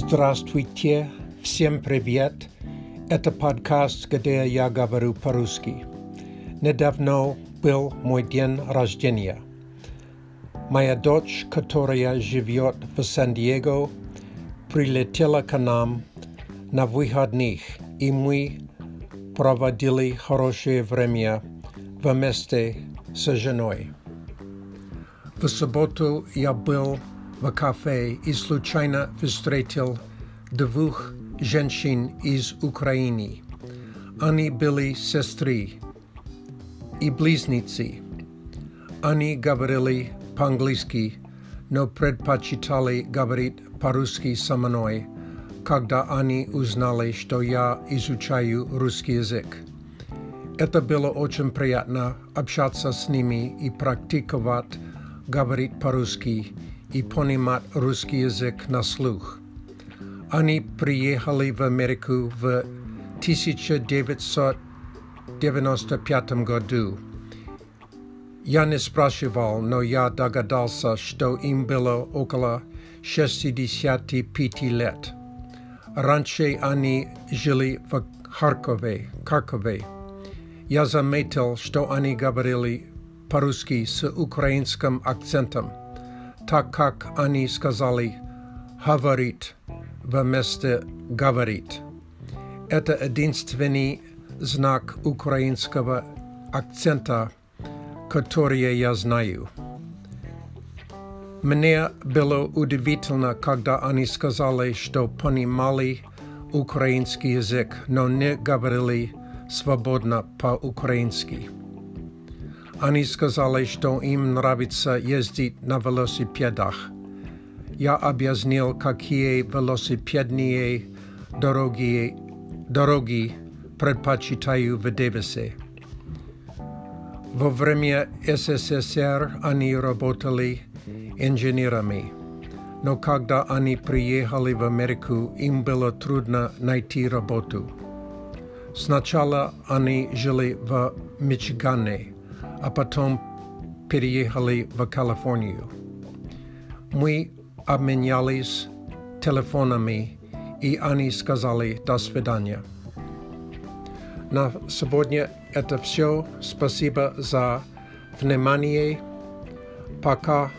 Здравствуйте, всем привет. Это подкаст, где я говорю по-русски. Недавно был мой день рождения. Моя дочь, которая живет в Сан-Диего, прилетела к нам на выходных, и мы проводили хорошее время вместе с женой. В субботу я был в кафе и случайно встретил двух женщин из Украины. Они были сестры и близнецы. Они говорили по-английски, но предпочитали говорить по-русски со мной, когда они узнали, что я изучаю русский язык. Это было очень приятно общаться с ними и практиковать говорить по-русски i ponímat ruský jazyk na sluch. Ani přijehali v Ameriku v 1995 году. Já nesprašoval, no já dogadal se, že jim bylo okolo 65 let. Ranče ani žili v Charkově, Karkově. Já zamětil, že oni govorili parusky rusky s ukrajinským akcentem. так как они сказали «говорит» вместо «говорит». Это единственный знак украинского акцента, который я знаю. Мне было удивительно, когда они сказали, что понимали украинский язык, но не говорили свободно по-украински. Они сказали, что им нравится ездить на велосипедах. Я объяснил, какие велосипедные дороги, дороги предпочитаю в Девесе. Во время СССР они работали инженерами. Но когда они приехали в Америку, им было трудно найти работу. Сначала они жили в Мичигане – а потом переехали в Калифорнию. Мы обменялись телефонами, и они сказали «до свидания». На сегодня это все. Спасибо за внимание. Пока.